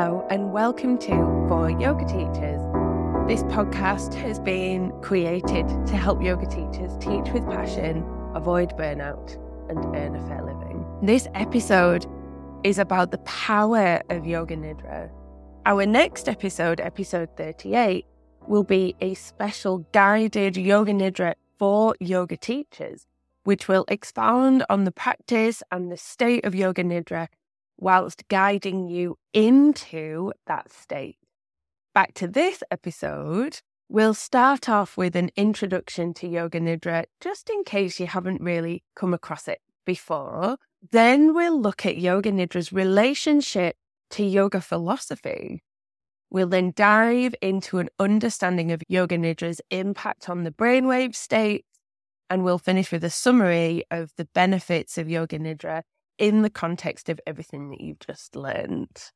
Hello, and welcome to For Yoga Teachers. This podcast has been created to help yoga teachers teach with passion, avoid burnout, and earn a fair living. This episode is about the power of Yoga Nidra. Our next episode, episode 38, will be a special guided Yoga Nidra for yoga teachers, which will expound on the practice and the state of Yoga Nidra whilst guiding you into that state. Back to this episode, we'll start off with an introduction to Yoga Nidra, just in case you haven't really come across it before. Then we'll look at Yoga Nidra's relationship to yoga philosophy. We'll then dive into an understanding of Yoga Nidra's impact on the brainwave state, and we'll finish with a summary of the benefits of Yoga Nidra in the context of everything that you've just learned.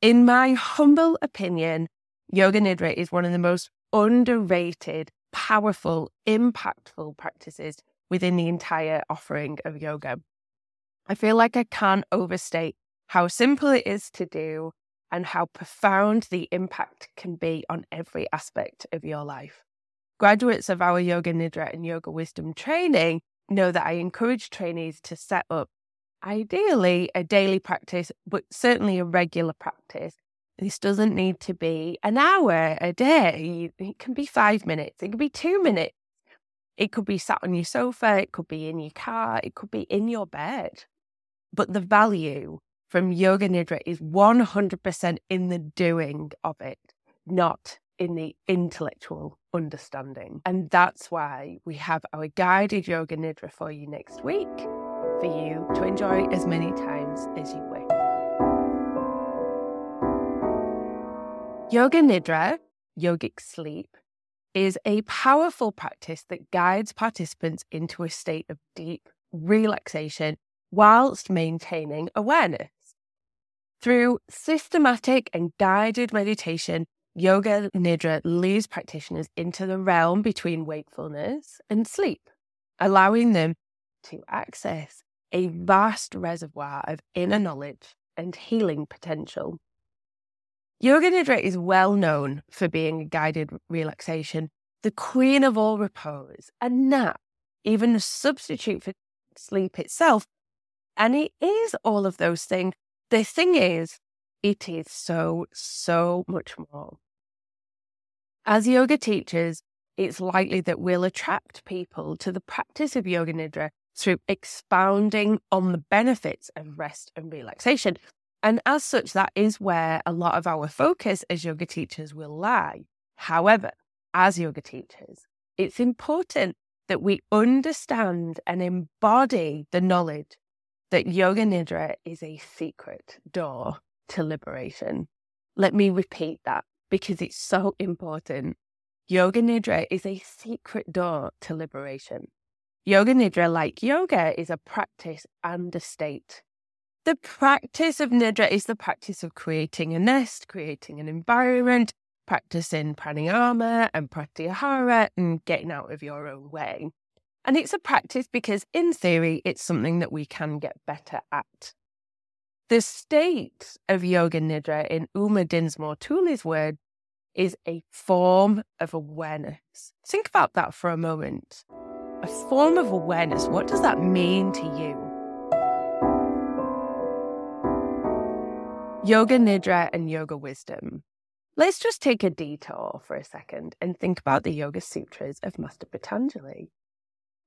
In my humble opinion, Yoga Nidra is one of the most underrated, powerful, impactful practices within the entire offering of yoga. I feel like I can't overstate how simple it is to do and how profound the impact can be on every aspect of your life. Graduates of our Yoga Nidra and Yoga Wisdom training know that I encourage trainees to set up ideally a daily practice, but certainly a regular practice. This doesn't need to be an hour a day. It can be five minutes. It can be two minutes. It could be sat on your sofa. It could be in your car. It could be in your bed. But the value from Yoga Nidra is 100% in the doing of it, not in the intellectual understanding. And that's why we have our guided Yoga Nidra for you next week for you to enjoy as many times as you wish. Yoga Nidra, yogic sleep, is a powerful practice that guides participants into a state of deep relaxation whilst maintaining awareness. Through systematic and guided meditation, Yoga Nidra leads practitioners into the realm between wakefulness and sleep, allowing them to access a vast reservoir of inner knowledge and healing potential. Yoga Nidra is well known for being a guided relaxation, the queen of all repose, a nap, even a substitute for sleep itself. And it is all of those things. The thing is, it is so, so much more. As yoga teachers, it's likely that we'll attract people to the practice of Yoga Nidra through expounding on the benefits of rest and relaxation. And as such, that is where a lot of our focus as yoga teachers will lie. However, as yoga teachers, it's important that we understand and embody the knowledge that Yoga Nidra is a secret door to liberation. Let me repeat that because it's so important. Yoga Nidra is a secret door to liberation. Yoga Nidra, like yoga, is a practice and a state. The practice of Nidra is the practice of creating a nest, creating an environment, practicing pranayama and pratyahara, and getting out of your own way. And it's a practice because, in theory, it's something that we can get better at. The state of Yoga Nidra, in Uma Dinsmore Tuli's word, is a form of awareness. Think about that for a moment a form of awareness. What does that mean to you? Yoga Nidra and Yoga Wisdom. Let's just take a detour for a second and think about the Yoga Sutras of Master Patanjali.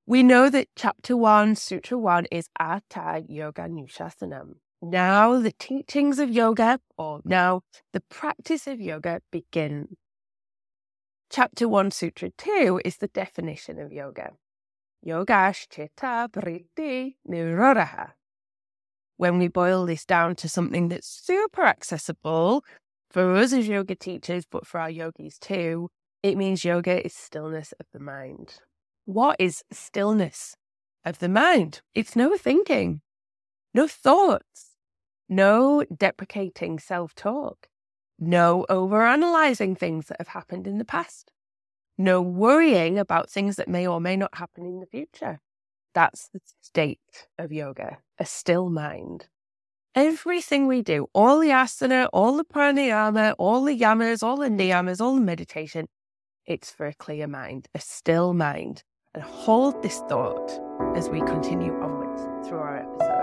We know that chapter one, sutra one, is Atha Yoga Nushasanam. Now the teachings of yoga, or now the practice of yoga, begin. Chapter one, sutra two, is the definition of yoga. Yogash Chitta Vritti Nirodha. When we boil this down to something that's super accessible for us as yoga teachers, but for our yogis too, it means yoga is stillness of the mind. What is stillness of the mind? It's no thinking, no thoughts, no deprecating self talk, no overanalyzing things that have happened in the past, no worrying about things that may or may not happen in the future. That's the state of yoga, a still mind. Everything we do, all the asana, all the pranayama, all the yamas, all the niyamas, all the meditation, it's for a clear mind, a still mind. And hold this thought as we continue onwards through our episode.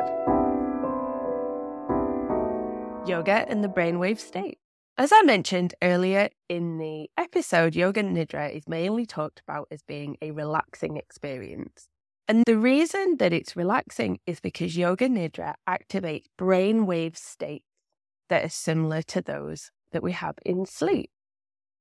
Yoga and the brainwave state. As I mentioned earlier in the episode, Yoga Nidra is mainly talked about as being a relaxing experience. And the reason that it's relaxing is because Yoga Nidra activates brainwave states that are similar to those that we have in sleep,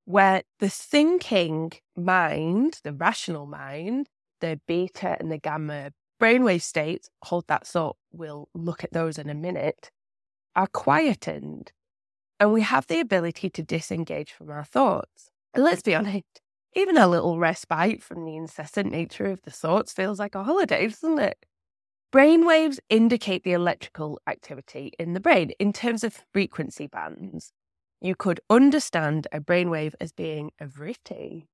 where the thinking mind, the rational mind, the beta and the gamma brainwave states, hold that thought, we'll look at those in a minute, are quietened. And we have the ability to disengage from our thoughts. And let's be honest, even a little respite from the incessant nature of the thoughts feels like a holiday, doesn't it? Brainwaves indicate the electrical activity in the brain in terms of frequency bands. You could understand a brainwave as being a vritti.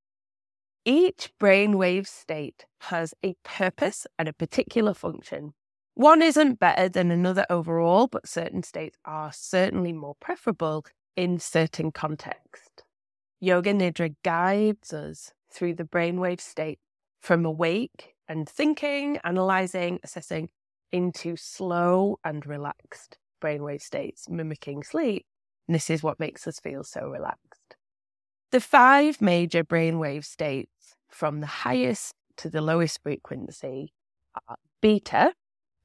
Each brainwave state has a purpose and a particular function. One isn't better than another overall, but certain states are certainly more preferable in certain contexts. Yoga Nidra guides us through the brainwave state from awake and thinking, analyzing, assessing into slow and relaxed brainwave states, mimicking sleep. And this is what makes us feel so relaxed. The five major brainwave states from the highest to the lowest frequency are beta,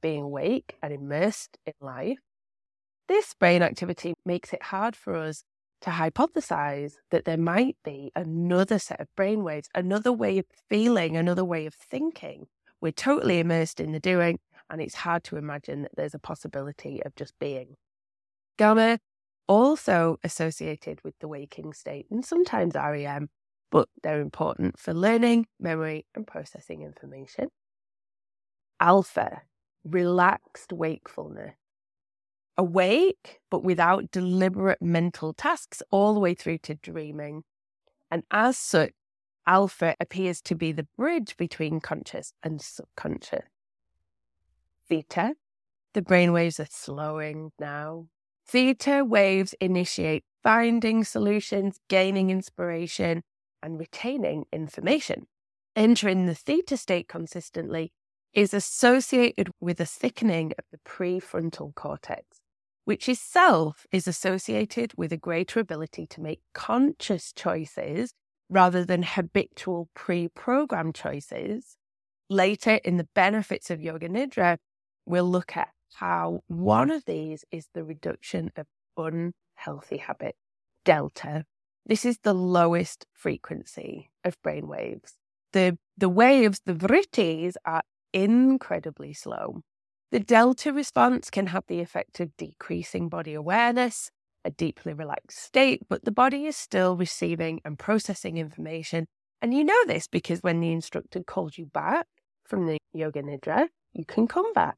being awake and immersed in life. This brain activity makes it hard for us to hypothesize that there might be another set of brainwaves, another way of feeling, another way of thinking. We're totally immersed in the doing, and it's hard to imagine that there's a possibility of just being. Gamma, also associated with the waking state, and sometimes REM, but they're important for learning, memory, and processing information. Alpha, relaxed wakefulness awake, but without deliberate mental tasks, all the way through to dreaming. And as such, alpha appears to be the bridge between conscious and subconscious. Theta, the brain waves are slowing now. Theta waves initiate finding solutions, gaining inspiration, and retaining information. Entering the theta state consistently is associated with a thickening of the prefrontal cortex which itself is associated with a greater ability to make conscious choices rather than habitual pre programmed choices. Later in the benefits of Yoga Nidra, we'll look at how one of these is the reduction of unhealthy habit, delta. This is the lowest frequency of brain waves. The, the waves, the vrittis, are incredibly slow. The delta response can have the effect of decreasing body awareness, a deeply relaxed state, but the body is still receiving and processing information. And you know this because when the instructor calls you back from the Yoga Nidra, you can come back.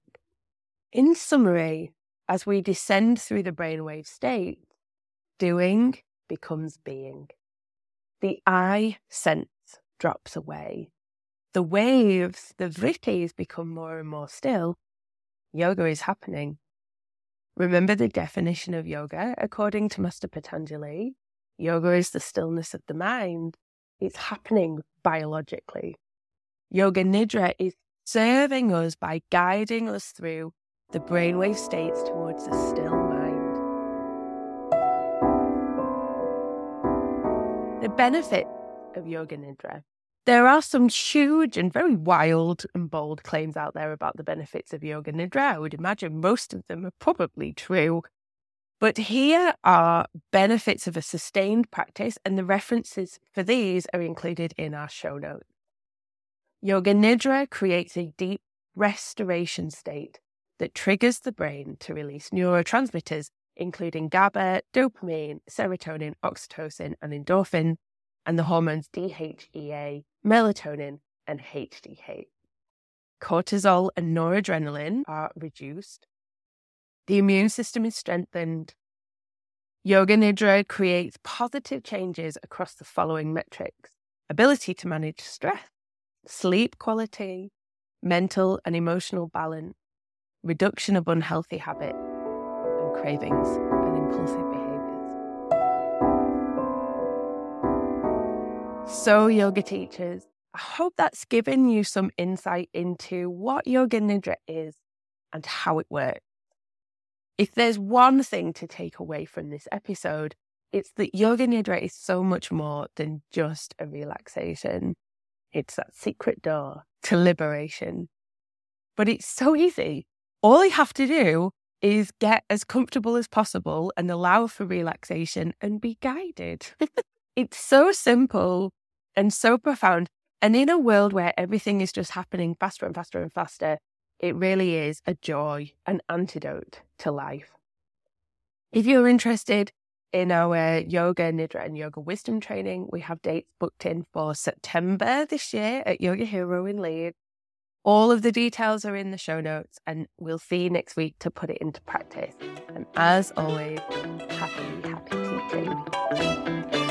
In summary, as we descend through the brainwave state, doing becomes being. The I sense drops away. The waves, the vrittis become more and more still, yoga is happening. Remember the definition of yoga? According to Master Patanjali, yoga is the stillness of the mind. It's happening biologically. Yoga Nidra is serving us by guiding us through the brainwave states towards a still mind. The benefit of Yoga Nidra there are some huge and very wild and bold claims out there about the benefits of yoga nidra. I would imagine most of them are probably true. But here are benefits of a sustained practice, and the references for these are included in our show notes. Yoga Nidra creates a deep restoration state that triggers the brain to release neurotransmitters, including GABA, dopamine, serotonin, oxytocin, and endorphin, and the hormones DHEA, melatonin, and HGH. Cortisol and noradrenaline are reduced. The immune system is strengthened. Yoga Nidra creates positive changes across the following metrics ability to manage stress, sleep quality, mental and emotional balance, reduction of unhealthy habits, and cravings and impulsive So, yoga teachers, I hope that's given you some insight into what Yoga Nidra is and how it works. If there's one thing to take away from this episode, it's that Yoga Nidra is so much more than just a relaxation. It's that secret door to liberation. But it's so easy. All you have to do is get as comfortable as possible and allow for relaxation and be guided. it's so simple and so profound. And in a world where everything is just happening faster and faster and faster, it really is a joy, an antidote to life. If you're interested in our yoga, nidra, and yoga wisdom training, we have dates booked in for September this year at Yoga Hero in Leeds. All of the details are in the show notes, and we'll see you next week to put it into practice. And as always, happy, happy teaching.